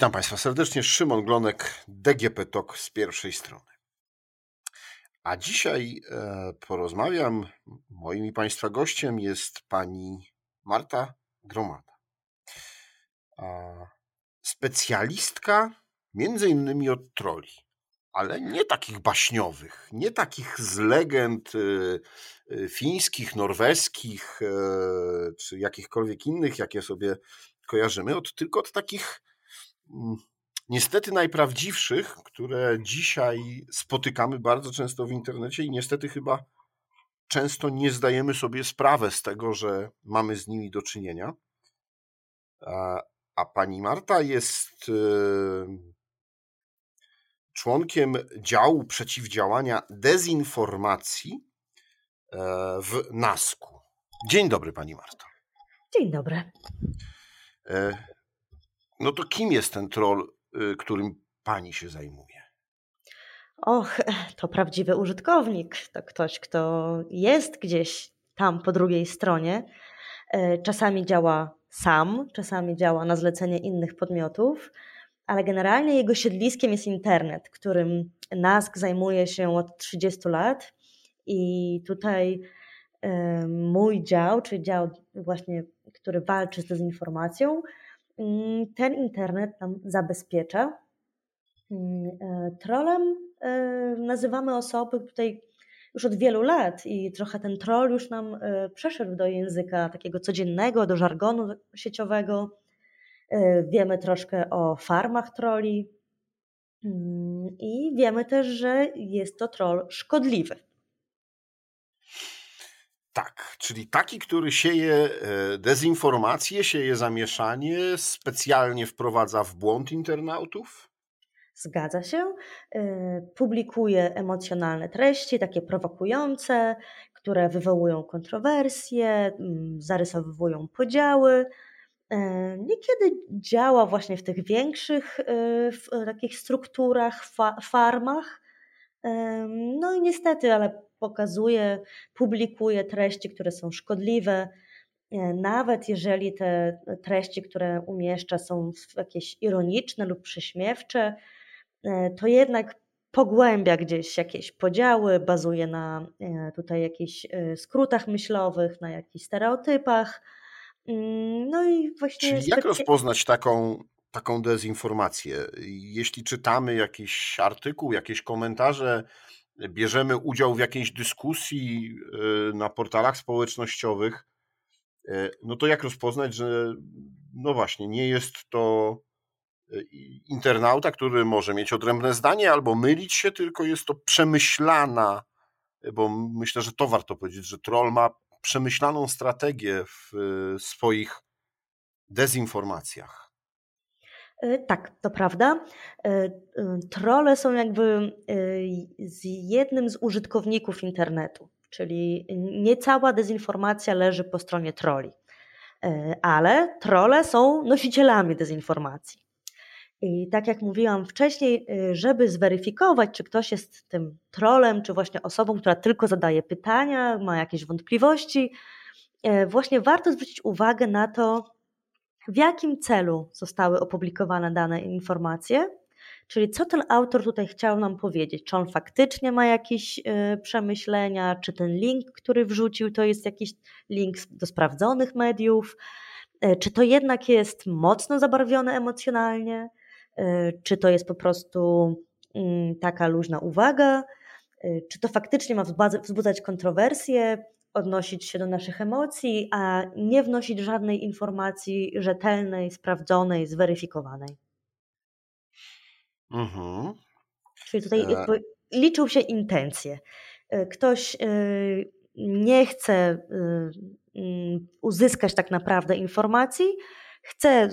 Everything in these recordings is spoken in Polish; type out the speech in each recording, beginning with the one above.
Witam Państwa serdecznie. Szymon Glonek, DGP TOK z pierwszej strony. A dzisiaj e, porozmawiam. Moim i Państwa gościem jest pani Marta Gromada. Specjalistka między innymi od troli, ale nie takich baśniowych, nie takich z legend e, e, fińskich, norweskich czy jakichkolwiek innych, jakie sobie kojarzymy, od, tylko od takich niestety najprawdziwszych, które dzisiaj spotykamy bardzo często w internecie i niestety chyba często nie zdajemy sobie sprawy z tego, że mamy z nimi do czynienia. A, a pani Marta jest e, członkiem działu przeciwdziałania dezinformacji e, w NASKU. Dzień dobry, pani Marto. Dzień dobry. E, no to kim jest ten troll, y, którym pani się zajmuje? Och, to prawdziwy użytkownik. To ktoś, kto jest gdzieś tam po drugiej stronie. E, czasami działa sam, czasami działa na zlecenie innych podmiotów, ale generalnie jego siedliskiem jest internet, którym NASK zajmuje się od 30 lat. I tutaj mój dział, czyli dział właśnie, który walczy z dezinformacją, ten internet nam zabezpiecza. Mm, e, trolem e, nazywamy osoby tutaj już od wielu lat i trochę ten troll już nam e, przeszedł do języka takiego codziennego, do żargonu sieciowego. Wiemy troszkę o farmach troli mm, i wiemy też, że jest to troll szkodliwy. Tak, czyli taki, który sieje e, dezinformację, sieje zamieszanie, specjalnie wprowadza w błąd internautów? Zgadza się. E, publikuje emocjonalne treści, takie prowokujące, które wywołują kontrowersje, zarysowują podziały. E, niekiedy działa właśnie w tych większych takich strukturach, farmach. No i niestety, ale pokazuje, publikuje treści, które są szkodliwe, e, nawet jeżeli te treści, które umieszcza, są jakieś ironiczne lub prześmiewcze, e, to jednak pogłębia gdzieś jakieś podziały, bazuje na e, tutaj jakichś skrótach myślowych, na jakichś stereotypach. Mm, no i właśnie. Czyli jak rozpoznać taką, taką dezinformację? Jeśli czytamy jakiś artykuł, jakieś komentarze bierzemy udział w jakiejś dyskusji e, na portalach społecznościowych, e, no to jak rozpoznać, że no właśnie, nie jest to e, internauta, który może mieć odrębne zdanie albo mylić się, tylko jest to przemyślana, bo myślę, że to warto powiedzieć, że troll ma przemyślaną strategię w swoich dezinformacjach. E, tak, to prawda. E, e, Trole są jakby z jednym z użytkowników internetu, czyli nie cała dezinformacja leży po stronie troli, ale trole są nosicielami dezinformacji. I tak jak mówiłam wcześniej, żeby zweryfikować, czy ktoś jest tym trolem, czy właśnie osobą, która tylko zadaje pytania, ma jakieś wątpliwości, właśnie warto zwrócić uwagę na to, w jakim celu zostały opublikowane dane informacje, czyli co ten autor tutaj chciał nam powiedzieć. Czy on faktycznie ma jakieś y, przemyślenia, czy ten link, który wrzucił, to jest jakiś link do sprawdzonych mediów, y, czy to jednak jest mocno zabarwione emocjonalnie, y, czy to jest po prostu mm, taka luźna uwaga, czy to faktycznie ma wzbudzać kontrowersje, odnosić się do naszych emocji, a nie wnosić żadnej informacji rzetelnej, sprawdzonej, zweryfikowanej. Mhm. Czyli tutaj e... liczą się intencje. E, ktoś e, nie chce mm, uzyskać tak naprawdę informacji, chce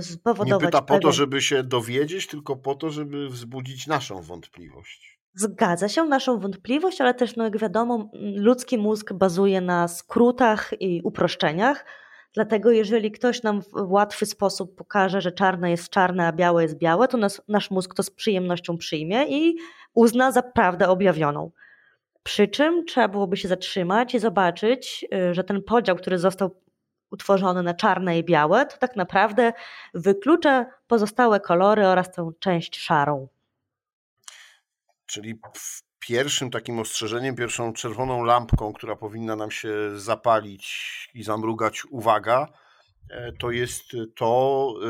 spowodować. Nie pyta po to, żeby się dowiedzieć, tylko po to, żeby wzbudzić naszą wątpliwość. Zgadza się, naszą wątpliwość, ale też, no jak wiadomo, ludzki mózg bazuje na skrótach i uproszczeniach. Dlatego, jeżeli ktoś nam w łatwy sposób pokaże, że czarne jest czarne, a białe jest białe, to nas, nasz mózg to z przyjemnością przyjmie i uzna za prawdę objawioną. Przy czym trzeba byłoby się zatrzymać i zobaczyć, y, że ten podział, który został utworzony na czarne i białe, to tak naprawdę wyklucza pozostałe kolory oraz tę część szarą. Czyli pierwszym takim ostrzeżeniem, pierwszą czerwoną lampką, która powinna nam się zapalić i zamrugać uwaga, e, to jest to, e,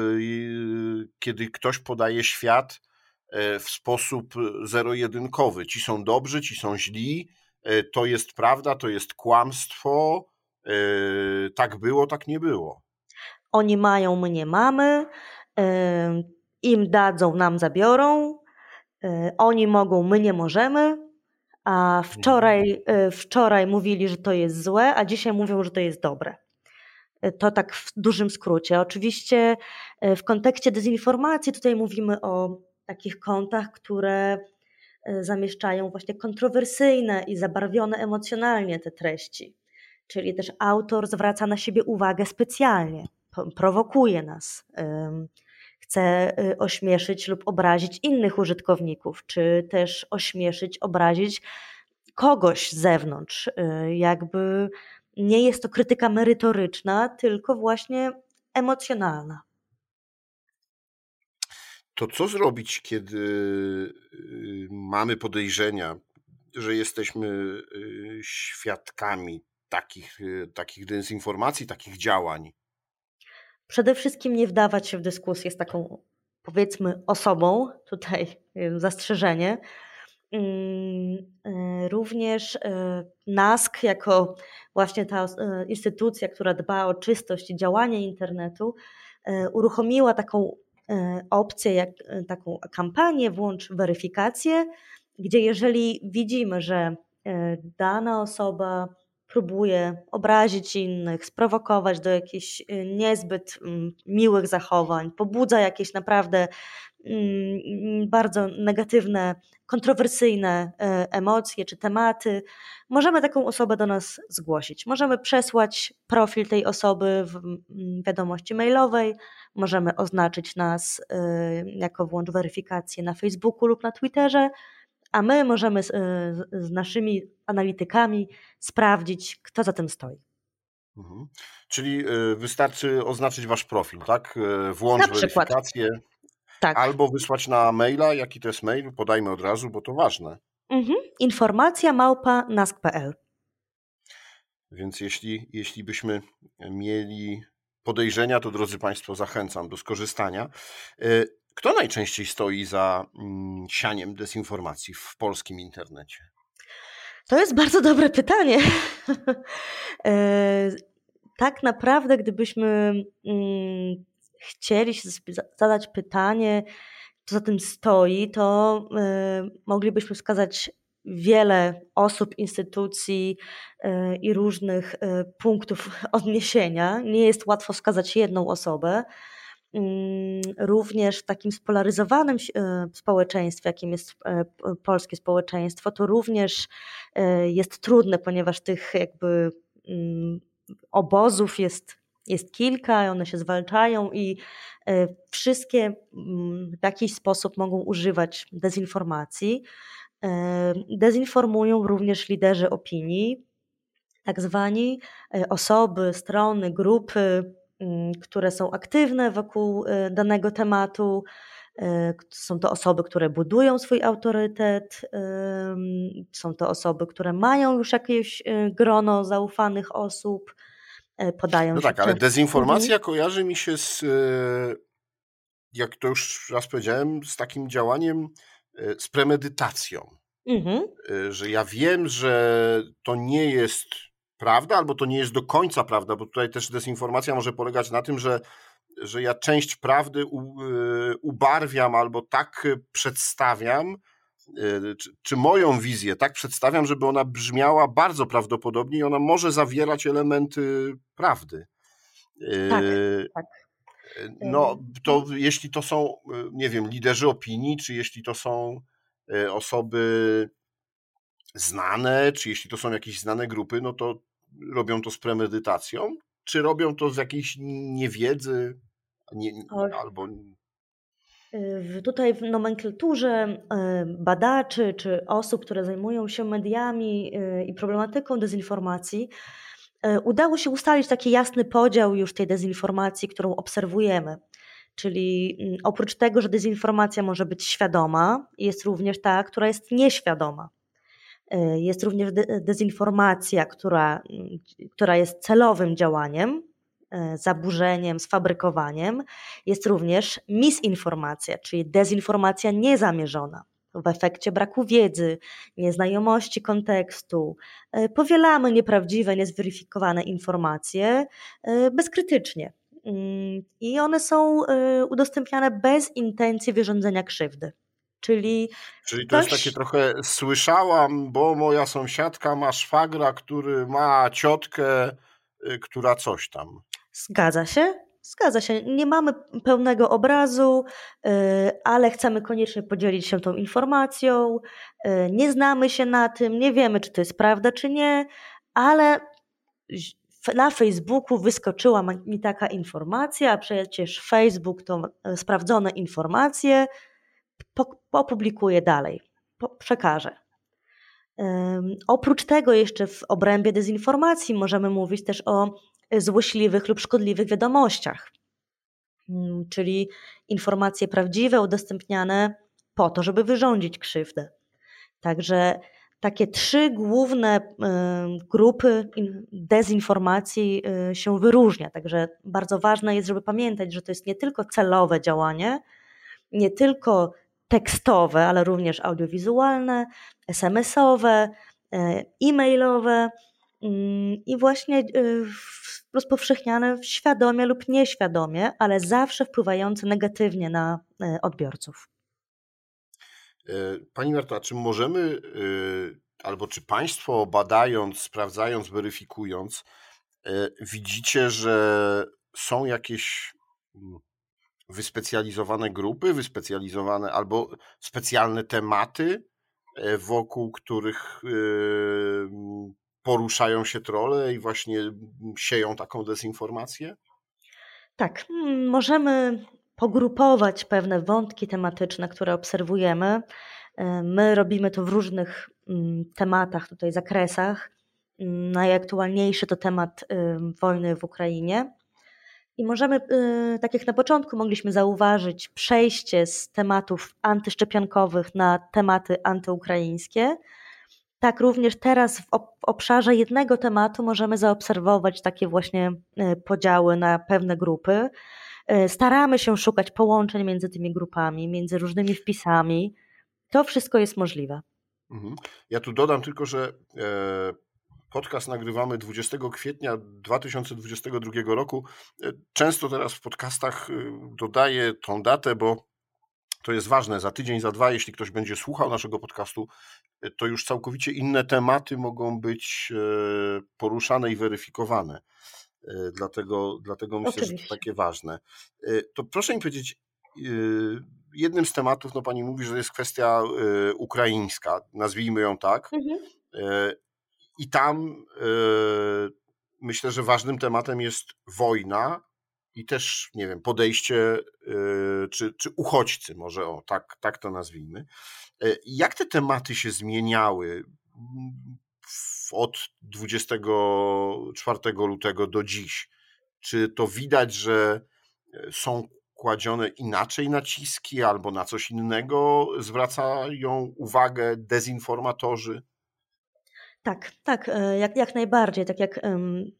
kiedy ktoś podaje świat e, w sposób zero-jedynkowy. Ci są dobrzy, ci są źli, to jest prawda, to jest kłamstwo, tak było, tak nie było. Oni mają, my nie mamy, im dadzą, nam zabiorą, oni mogą, my nie możemy, a wczoraj, e, wczoraj mówili, że to jest złe, a dzisiaj mówią, że to jest dobre. E, to tak w dużym skrócie. Oczywiście w kontekście dezinformacji tutaj mówimy o takich kontach, które zamieszczają właśnie kontrowersyjne i zabarwione emocjonalnie te treści. Czyli też autor zwraca na siebie uwagę specjalnie, prowokuje nas chce y, ośmieszyć lub obrazić innych użytkowników, czy też ośmieszyć, obrazić kogoś z zewnątrz. Y, jakby nie jest to krytyka merytoryczna, tylko właśnie emocjonalna. To co zrobić, kiedy y, mamy podejrzenia, że jesteśmy świadkami takich, takich dezinformacji, takich działań? Przede wszystkim nie wdawać się w dyskusję z taką, powiedzmy, osobą, tutaj zastrzeżenie. Mm, e, również e, NASK, jako właśnie ta e, instytucja, która dba o czystość i działanie internetu, uruchomiła taką opcję, jak taką kampanię Włącz weryfikację, gdzie jeżeli widzimy, że dana osoba próbuje obrazić innych, sprowokować do jakichś y, niezbyt mm, miłych zachowań, pobudza jakieś naprawdę mm, bardzo negatywne, kontrowersyjne e, emocje czy tematy, możemy taką osobę do nas zgłosić. Możemy przesłać profil tej osoby w mm, wiadomości mailowej, możemy oznaczyć nas y, jako włącz weryfikację na Facebooku lub na Twitterze a my możemy z, e, z naszymi analitykami sprawdzić, kto za tym stoi. Mhm. Czyli e, wystarczy oznaczyć wasz profil, tak? E, włącz na weryfikację. Tak. Albo wysłać na maila. Jaki to jest mail? Podajmy od razu, bo to ważne. Mhm. Informacja małpa nask.pl. Więc jeśli, jeśli byśmy mieli podejrzenia, to drodzy Państwo, zachęcam do skorzystania. Kto najczęściej stoi za mm, sianiem dezinformacji w polskim internecie? To jest bardzo dobre pytanie. E, tak naprawdę, gdybyśmy mm, chcieli zadać pytanie, co za tym stoi, to e, moglibyśmy wskazać wiele osób, instytucji e, i różnych punktów odniesienia. Nie jest łatwo wskazać jedną osobę. Mm, również w takim spolaryzowanym e, społeczeństwie, jakim jest e, polskie społeczeństwo, to również e, jest trudne, ponieważ tych jakby mm, obozów jest, jest kilka, one się zwalczają i wszystkie mm, w jakiś sposób mogą używać dezinformacji. Dezinformują również liderzy opinii, tak zwani osoby, strony, grupy, które są aktywne wokół y, danego tematu. Y, są to osoby, które budują swój autorytet, są to osoby, które mają już jakieś y, grono zaufanych osób, podają No tak, ale dezinformacja kojarzy mi się z, jak to już raz powiedziałem, z takim działaniem, z premedytacją. Mhm. Że ja wiem, że to nie jest prawda, albo to nie jest do końca prawda, bo tutaj też dezinformacja może polegać na tym, że, że ja część prawdy u, y, ubarwiam albo tak przedstawiam, y, czy, czy, moją wizję tak przedstawiam, żeby ona brzmiała bardzo prawdopodobnie i ona może zawierać elementy prawdy. Tak, tak. No, to jeśli to są, nie wiem, liderzy opinii, czy jeśli to są osoby znane, czy jeśli to są jakieś znane grupy, no to robią to z premedytacją, czy robią to z jakiejś niewiedzy nie, albo. Tutaj w nomenklaturze badaczy czy osób, które zajmują się mediami i problematyką dezinformacji, udało się ustalić taki jasny podział już tej dezinformacji, którą obserwujemy. Czyli mm, oprócz tego, że dezinformacja może być świadoma, jest również ta, która jest nieświadoma. E, jest również dezinformacja, która, która jest celowym działaniem, e, zaburzeniem, sfabrykowaniem. Jest również misinformacja, czyli dezinformacja niezamierzona. W efekcie braku wiedzy, nieznajomości kontekstu, e, powielamy nieprawdziwe, niezweryfikowane informacje bezkrytycznie. Mm, I one są udostępniane bez intencji wyrządzenia krzywdy. Czyli, Czyli to jest takie trochę słyszałam, bo moja sąsiadka ma szwagra, który ma ciotkę, y, która coś tam. Zgadza się. Zgadza się. Nie mamy pełnego obrazu, y, ale chcemy koniecznie podzielić się tą informacją. Y, nie znamy się na tym, nie wiemy, czy to jest prawda, czy nie, ale na Facebooku wyskoczyła mi taka informacja, a przecież Facebook to sprawdzone informacje opublikuję dalej, przekażę. Oprócz tego, jeszcze w obrębie dezinformacji możemy mówić też o złośliwych lub szkodliwych wiadomościach, mm, czyli informacje prawdziwe udostępniane po to, żeby wyrządzić krzywdę. Także takie trzy główne grupy dezinformacji y, się wyróżnia. Także bardzo ważne jest, żeby pamiętać, że to jest nie tylko celowe działanie, nie tylko tekstowe, ale również audiowizualne, SMS-owe, e, e-mailowe mm, i właśnie e, rozpowszechniane świadomie lub nieświadomie, ale zawsze wpływające negatywnie na e, odbiorców. Pani Marta, czy możemy, albo czy Państwo badając, sprawdzając, weryfikując, widzicie, że są jakieś wyspecjalizowane grupy, wyspecjalizowane albo specjalne tematy, e, wokół których e, poruszają się trole i właśnie sieją taką dezinformację? Tak, możemy pogrupować pewne wątki tematyczne, które obserwujemy. E, my robimy to w różnych tematach, tutaj zakresach. Najaktualniejszy to temat wojny w Ukrainie. I możemy, y, tak jak na początku mogliśmy zauważyć, przejście z tematów antyszczepionkowych na tematy antyukraińskie. Tak również teraz w obszarze jednego tematu możemy zaobserwować takie właśnie y, podziały na pewne grupy. Y, staramy się szukać połączeń między tymi grupami, między różnymi wpisami. To wszystko jest możliwe. Mhm. Ja tu dodam tylko, że e, Podcast nagrywamy 20 kwietnia 2022 roku. Często teraz w podcastach y, dodaję tą datę, bo to jest ważne. Za tydzień, za dwa, jeśli ktoś będzie słuchał naszego podcastu, y, to już całkowicie inne tematy mogą być y, poruszane i weryfikowane. Dlatego, dlatego myślę, że to takie ważne. To proszę mi powiedzieć, jednym z tematów, no pani mówi, że jest kwestia ukraińska, nazwijmy ją tak. Mhm. I tam yy, myślę, że ważnym tematem jest wojna i też, nie wiem, podejście yy, czy, czy uchodźcy, może o, tak, tak to nazwijmy. Yy, jak te tematy się zmieniały od 24 lutego do dziś? Czy to widać, że są kładzione inaczej naciski albo na coś innego zwracają uwagę dezinformatorzy? Tak, tak, e, jak, jak najbardziej. Tak jak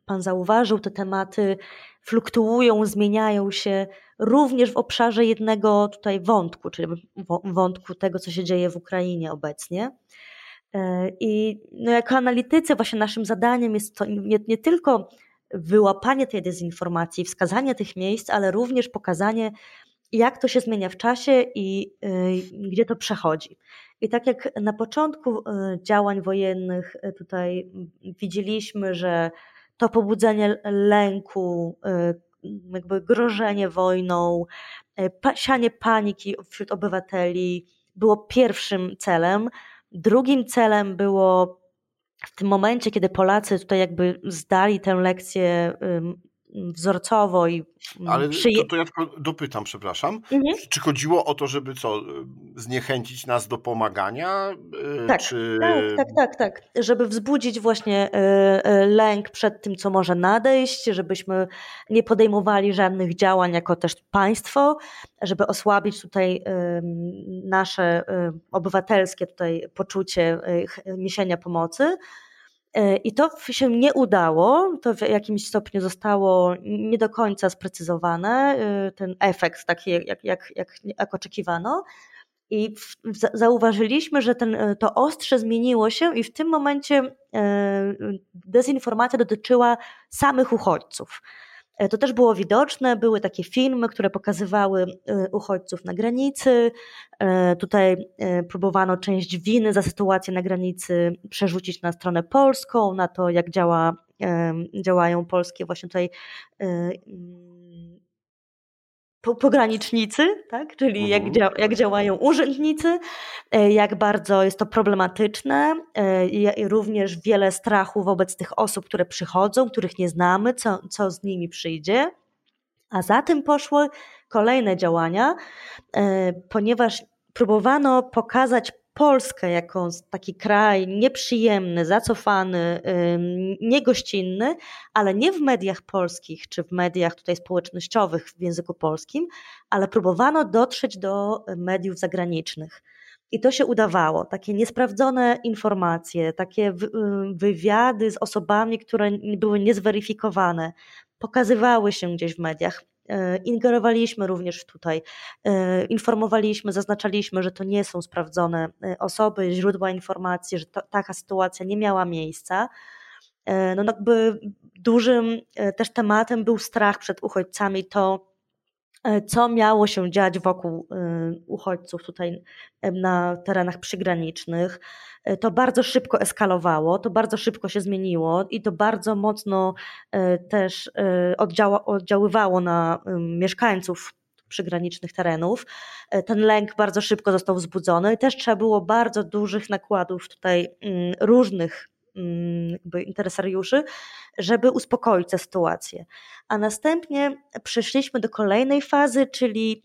Pan zauważył, te tematy fluktuują, zmieniają się również w obszarze jednego tutaj wątku, czyli wątku tego, co się dzieje w Ukrainie obecnie. E, I no jako analitycy, właśnie naszym zadaniem jest to nie, nie tylko wyłapanie tej dezinformacji, wskazanie tych miejsc, ale również pokazanie, jak to się zmienia w czasie i y, gdzie to przechodzi. I tak jak na początku y, działań wojennych y, tutaj widzieliśmy, że to pobudzenie lęku, jakby grożenie wojną, sianie paniki wśród obywateli było pierwszym celem. Drugim celem było w tym momencie, kiedy Polacy tutaj jakby zdali tę lekcję wzorcowo i Ale przyje... to, to ja tylko dopytam, przepraszam. Mhm. Czy chodziło o to, żeby co, zniechęcić nas do pomagania? Tak, czy... tak, tak, tak, tak. Żeby wzbudzić właśnie lęk przed tym, co może nadejść, żebyśmy nie podejmowali żadnych działań jako też państwo, żeby osłabić tutaj nasze obywatelskie tutaj poczucie niesienia pomocy. E, I to się nie udało, to w jakimś stopniu zostało nie do końca sprecyzowane, e, ten efekt taki, jak, jak, jak, jak oczekiwano. I w, zauważyliśmy, że ten, e, to ostrze zmieniło się, i w tym momencie dezinformacja dotyczyła samych uchodźców. E, to też było widoczne, były takie filmy, które pokazywały e, uchodźców na granicy. E, tutaj próbowano część winy za sytuację na granicy przerzucić na stronę polską, na to, jak działa, działają polskie właśnie tutaj pogranicznicy, tak? czyli jak, mhm. dzia jak działają urzędnicy, e, jak bardzo jest to problematyczne e, również wiele strachu wobec tych osób, które przychodzą, których nie znamy, co, co z nimi przyjdzie. A za tym poszły kolejne działania, e, ponieważ próbowano pokazać Polskę jako taki kraj nieprzyjemny, zacofany, niegościnny, ale nie w mediach polskich czy w mediach tutaj społecznościowych w języku polskim, ale próbowano dotrzeć do mediów zagranicznych. I to się udawało. Takie niesprawdzone informacje, takie wywiady z osobami, które były niezweryfikowane, pokazywały się gdzieś w mediach. E, ingerowaliśmy również tutaj, e, informowaliśmy, zaznaczaliśmy, że to nie są sprawdzone e, osoby, źródła informacji, że to, taka sytuacja nie miała miejsca. No jakby dużym też tematem był strach przed uchodźcami, to co miało się dziać wokół uchodźców tutaj na terenach przygranicznych. E, to bardzo szybko eskalowało, to bardzo szybko się zmieniło i to bardzo mocno e, też e, oddziała, oddziaływało na mieszkańców przygranicznych terenów. Ten lęk bardzo szybko został wzbudzony i też trzeba było bardzo dużych nakładów tutaj różnych jakby interesariuszy, żeby uspokoić tę sytuację. A następnie przeszliśmy do kolejnej fazy, czyli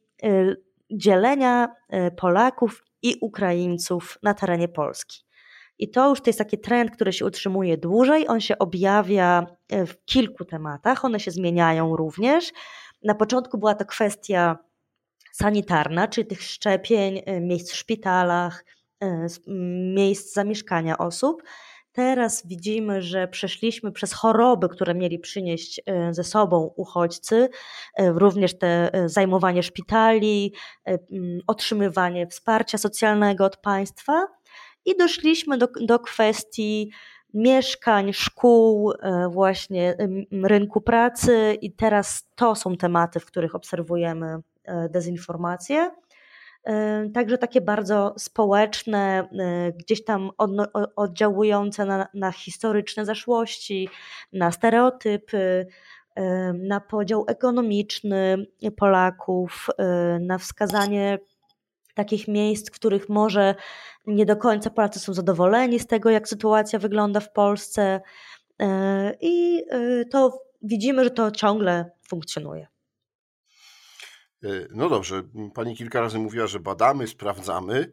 dzielenia Polaków i Ukraińców na terenie Polski. I to już to jest taki trend, który się utrzymuje dłużej. On się objawia e, w kilku tematach, one się zmieniają również. Na początku była to kwestia sanitarna, czyli tych szczepień, miejsc w szpitalach, miejsc zamieszkania osób. Teraz widzimy, że przeszliśmy przez choroby, które mieli przynieść ze sobą uchodźcy, również te zajmowanie szpitali, otrzymywanie wsparcia socjalnego od państwa i doszliśmy do, do kwestii mieszkań, szkół, e, właśnie rynku pracy, i teraz to są tematy, w których obserwujemy e, dezinformację. E, także takie bardzo społeczne, gdzieś tam oddziałujące na, na historyczne zaszłości, na stereotypy, na podział ekonomiczny Polaków, na wskazanie takich miejsc, w których może nie do końca Polacy są zadowoleni z tego, jak sytuacja wygląda w Polsce. E, I e, to widzimy, że to ciągle funkcjonuje. E, no dobrze, pani kilka razy mówiła, że badamy, sprawdzamy,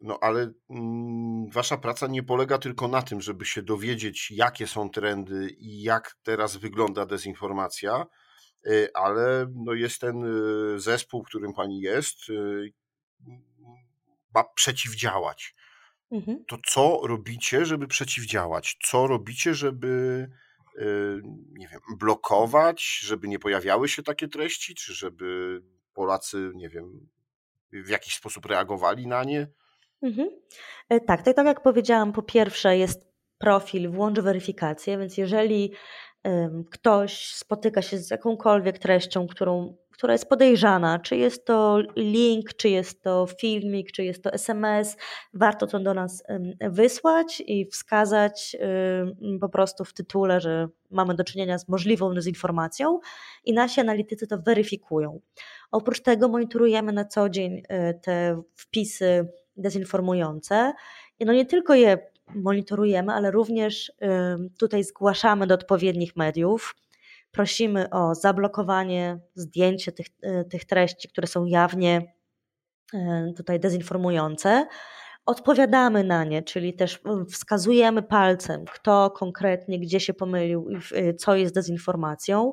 no ale mm, wasza praca nie polega tylko na tym, żeby się dowiedzieć, jakie są trendy i jak teraz wygląda dezinformacja, ale no jest ten zespół, którym pani jest, ma przeciwdziałać. Mhm. To co robicie, żeby przeciwdziałać? Co robicie, żeby nie wiem, blokować, żeby nie pojawiały się takie treści, czy żeby Polacy, nie wiem, w jakiś sposób reagowali na nie? Mhm. E, tak, tak, tak jak powiedziałam, po pierwsze jest profil, włącz weryfikację, więc jeżeli ktoś spotyka się z jakąkolwiek treścią, którą która jest podejrzana, czy jest to link, czy jest to filmik, czy jest to SMS, warto to do nas wysłać i wskazać po prostu w tytule, że mamy do czynienia z możliwą dezinformacją i nasi analitycy to weryfikują. Oprócz tego monitorujemy na co dzień y, te wpisy dezinformujące. No nie tylko je monitorujemy, ale również tutaj zgłaszamy do odpowiednich mediów prosimy o zablokowanie, zdjęcie tych, tych treści, które są jawnie tutaj dezinformujące. Odpowiadamy na nie, czyli też wskazujemy palcem, kto konkretnie, gdzie się pomylił, co jest dezinformacją.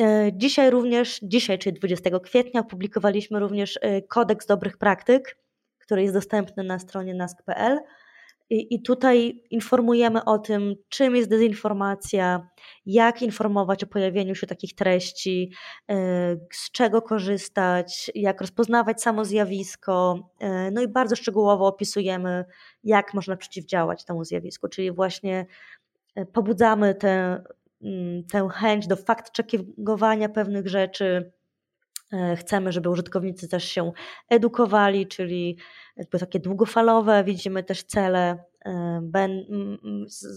E, dzisiaj również, dzisiaj, czyli 20 kwietnia, opublikowaliśmy również e, kodeks dobrych praktyk, który jest dostępny na stronie nask.pl. I, I tutaj informujemy o tym, czym jest dezinformacja, jak informować o pojawieniu się takich treści, e, z czego korzystać, jak rozpoznawać samo zjawisko. No i bardzo szczegółowo opisujemy, jak można przeciwdziałać temu zjawisku, czyli właśnie pobudzamy te Mm, tę chęć do fakt-checkingowania pewnych rzeczy. E, chcemy, żeby użytkownicy też się edukowali, czyli jakby takie długofalowe, widzimy też cele. E,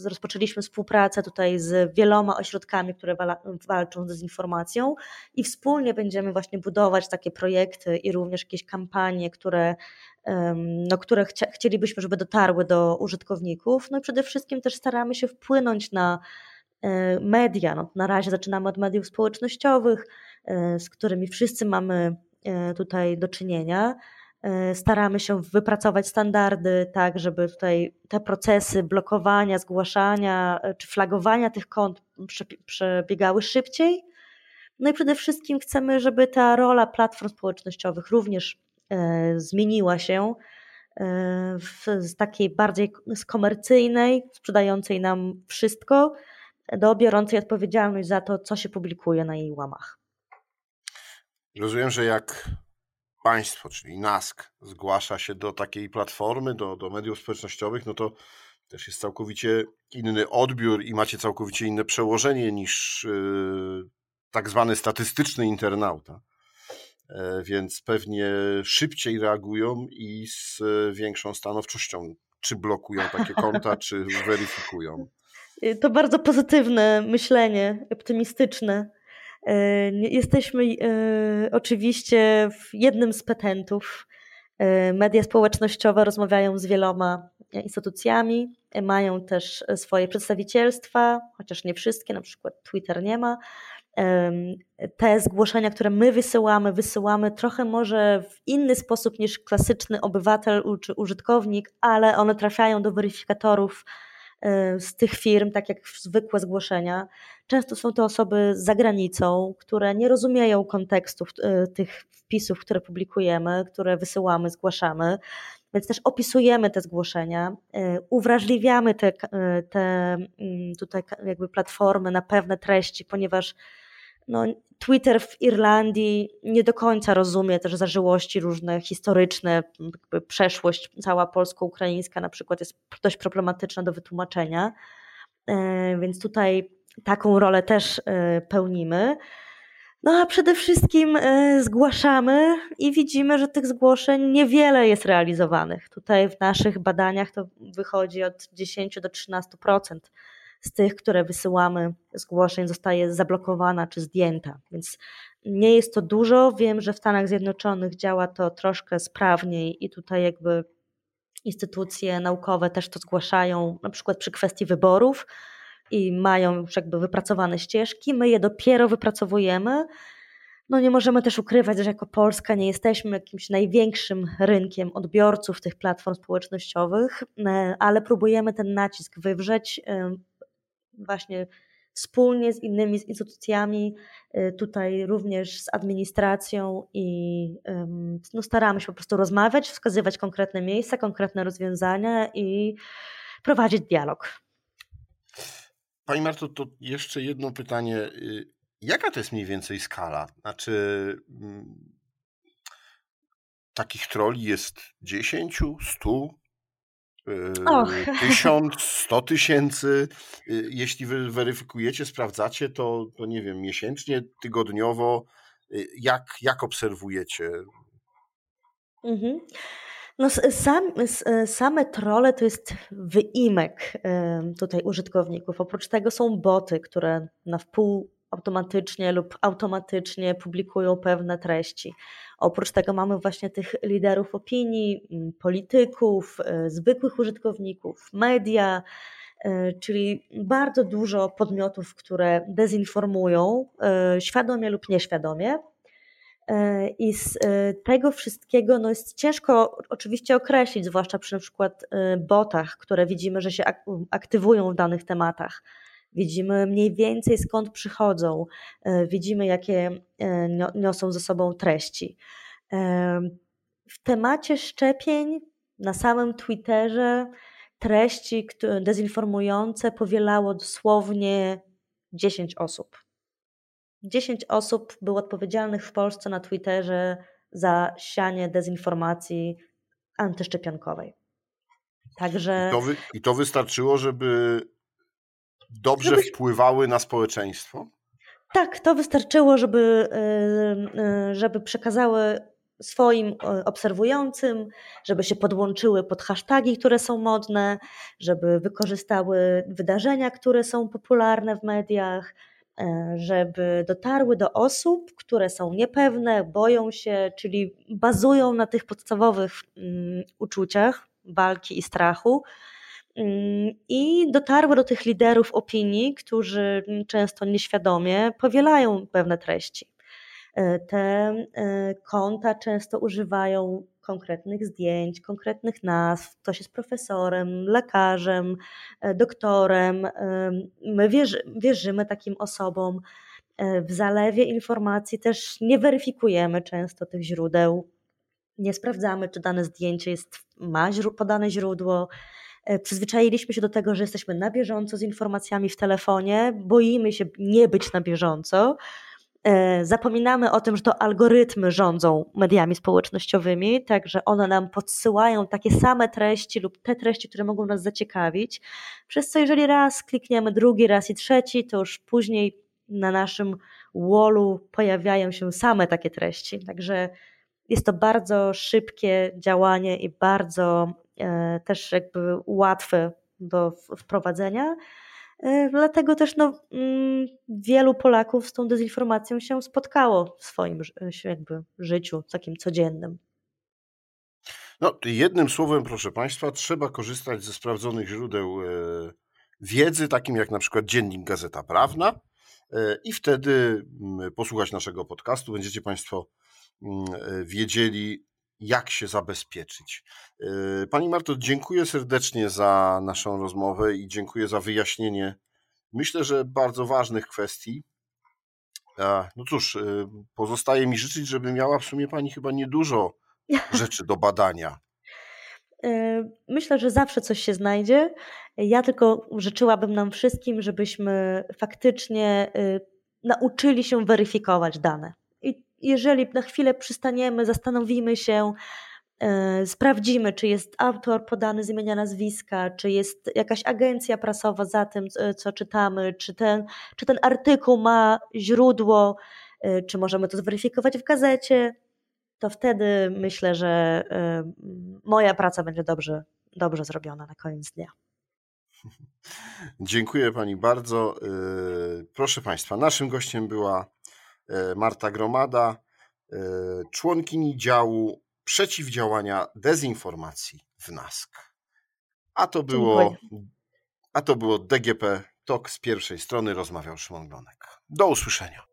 rozpoczęliśmy współpracę tutaj z wieloma ośrodkami, które walczą z dezinformacją i wspólnie będziemy właśnie budować takie projekty i również jakieś kampanie, które, no, które chcielibyśmy, żeby dotarły do użytkowników. No i przede wszystkim też staramy się wpłynąć na media. No, na razie zaczynamy od mediów społecznościowych, e, z którymi wszyscy mamy e, tutaj do czynienia. Staramy się wypracować standardy, tak, żeby tutaj te procesy blokowania, zgłaszania czy flagowania tych kont przebiegały szybciej. No i przede wszystkim chcemy, żeby ta rola platform społecznościowych również zmieniła się z takiej bardziej komercyjnej, sprzedającej nam wszystko, do biorącej odpowiedzialność za to, co się publikuje na jej łamach. Rozumiem, że jak państwo, czyli NASK, zgłasza się do takiej platformy, do, do mediów społecznościowych, no to też jest całkowicie inny odbiór i macie całkowicie inne przełożenie niż yy, tak zwany statystyczny internauta. Yy, więc pewnie szybciej reagują i z większą stanowczością, czy blokują takie konta, czy weryfikują. Y, to bardzo pozytywne myślenie, optymistyczne. Y, jesteśmy y, oczywiście jednym z petentów. Media społecznościowe rozmawiają z wieloma instytucjami, mają też swoje przedstawicielstwa, chociaż nie wszystkie, na przykład Twitter nie ma. Te zgłoszenia, które my wysyłamy, wysyłamy trochę może w inny sposób niż klasyczny obywatel czy użytkownik, ale one trafiają do weryfikatorów z tych firm, tak jak zwykłe zgłoszenia. Często są to osoby za granicą, które nie rozumieją kontekstów y, tych wpisów, które publikujemy, które wysyłamy, zgłaszamy. Więc też opisujemy te zgłoszenia, y, uwrażliwiamy te, te mm, tutaj jakby platformy na pewne treści, ponieważ no, Twitter w Irlandii nie do końca rozumie też zażyłości różne historyczne, przeszłość cała polsko-ukraińska na przykład jest dość problematyczna do wytłumaczenia, e, więc tutaj taką rolę też e, pełnimy. No a przede wszystkim e, zgłaszamy i widzimy, że tych zgłoszeń niewiele jest realizowanych. Tutaj w naszych badaniach to wychodzi od 10 do 13% z tych, które wysyłamy zgłoszeń, zostaje zablokowana czy zdjęta. Więc nie jest to dużo. Wiem, że w Stanach Zjednoczonych działa to troszkę sprawniej i tutaj jakby instytucje naukowe też to zgłaszają, na przykład przy kwestii wyborów i mają już jakby wypracowane ścieżki. My je dopiero wypracowujemy. No nie możemy też ukrywać, że jako Polska nie jesteśmy jakimś największym rynkiem odbiorców tych platform społecznościowych, e, ale próbujemy ten nacisk wywrzeć właśnie wspólnie z innymi instytucjami, y, tutaj również z administracją i no, staramy się po prostu rozmawiać, wskazywać konkretne miejsca, konkretne rozwiązania i prowadzić dialog. Pani Marto, to jeszcze jedno pytanie. Y, jaka to jest mniej więcej skala? Znaczy, mm, takich troli jest 10, 100, tysiąc, sto tysięcy. Y, jeśli wy weryfikujecie, sprawdzacie, to, to nie wiem, miesięcznie, tygodniowo, y, jak, jak obserwujecie? Mhm. No, sam, same trole to jest wyimek tutaj użytkowników. Oprócz tego są boty, które na wpół automatycznie lub automatycznie publikują pewne treści. Oprócz tego mamy właśnie tych liderów opinii, polityków, e, zwykłych użytkowników, media. czyli bardzo dużo podmiotów, które dezinformują, świadomie lub nieświadomie. I z tego wszystkiego no jest ciężko oczywiście określić, zwłaszcza przy na przykład botach, które widzimy, że się aktywują w danych tematach. Widzimy mniej więcej skąd przychodzą, widzimy jakie niosą ze sobą treści. W temacie szczepień na samym Twitterze treści dezinformujące powielało dosłownie 10 osób. 10 osób było odpowiedzialnych w Polsce na Twitterze za sianie dezinformacji antyszczepionkowej. Także... I, to wy, I to wystarczyło, żeby dobrze wpływały na społeczeństwo? Tak, to wystarczyło, żeby, y, y, żeby przekazały swoim e, obserwującym, żeby się podłączyły pod hasztagi, które są modne, żeby wykorzystały wydarzenia, które są popularne w mediach, żeby dotarły do osób, które są niepewne, boją się, czyli bazują na tych podstawowych um, uczuciach walki i strachu. I dotarły do tych liderów opinii, którzy często nieświadomie powielają pewne treści. E, te e, konta często używają konkretnych zdjęć, konkretnych nazw. Ktoś jest profesorem, lekarzem, e, doktorem. My wierzy, wierzymy takim osobom. W zalewie informacji też nie weryfikujemy często tych źródeł. Nie sprawdzamy, czy dane zdjęcie jest, ma podane źródło. Przyzwyczailiśmy się do tego, że jesteśmy na bieżąco z informacjami w telefonie, boimy się nie być na bieżąco E, zapominamy o tym, że to algorytmy rządzą mediami społecznościowymi, także one nam podsyłają takie same treści lub te treści, które mogą nas zaciekawić. Przez co, jeżeli raz klikniemy drugi raz i trzeci, to już później na naszym wallu pojawiają się same takie treści. Także jest to bardzo szybkie działanie i bardzo e, też jakby łatwe do wprowadzenia. E, dlatego też no, mm, wielu Polaków z tą dezinformacją się spotkało w swoim jakby życiu takim codziennym. No, jednym słowem, proszę Państwa, trzeba korzystać ze sprawdzonych źródeł e, wiedzy, takim jak na przykład Dziennik Gazeta Prawna, e, i wtedy mm, posłuchać naszego podcastu. Będziecie Państwo mm, wiedzieli, jak się zabezpieczyć. Yy, pani Marto, dziękuję serdecznie za naszą rozmowę i dziękuję za wyjaśnienie, myślę, że bardzo ważnych kwestii. No cóż, yy, pozostaje mi życzyć, żeby miała w sumie Pani chyba niedużo rzeczy do badania. Yy, myślę, że zawsze coś się znajdzie. Ja tylko życzyłabym nam wszystkim, żebyśmy faktycznie nauczyli się weryfikować dane jeżeli na chwilę przystaniemy, zastanowimy się, e, sprawdzimy, czy jest autor podany z imienia nazwiska, czy jest jakaś agencja prasowa za tym, co czytamy, czy ten, czy ten artykuł ma źródło, e, czy możemy to zweryfikować w gazecie, to wtedy myślę, że e, moja praca będzie dobrze, dobrze zrobiona na koniec dnia. Dziękuję Pani bardzo. Proszę Państwa, naszym gościem była Marta Gromada, e, członkini działu przeciwdziałania dezinformacji w NASK. A to było, a to było DGP TOK z pierwszej strony, rozmawiał Szymon Glonek. Do usłyszenia.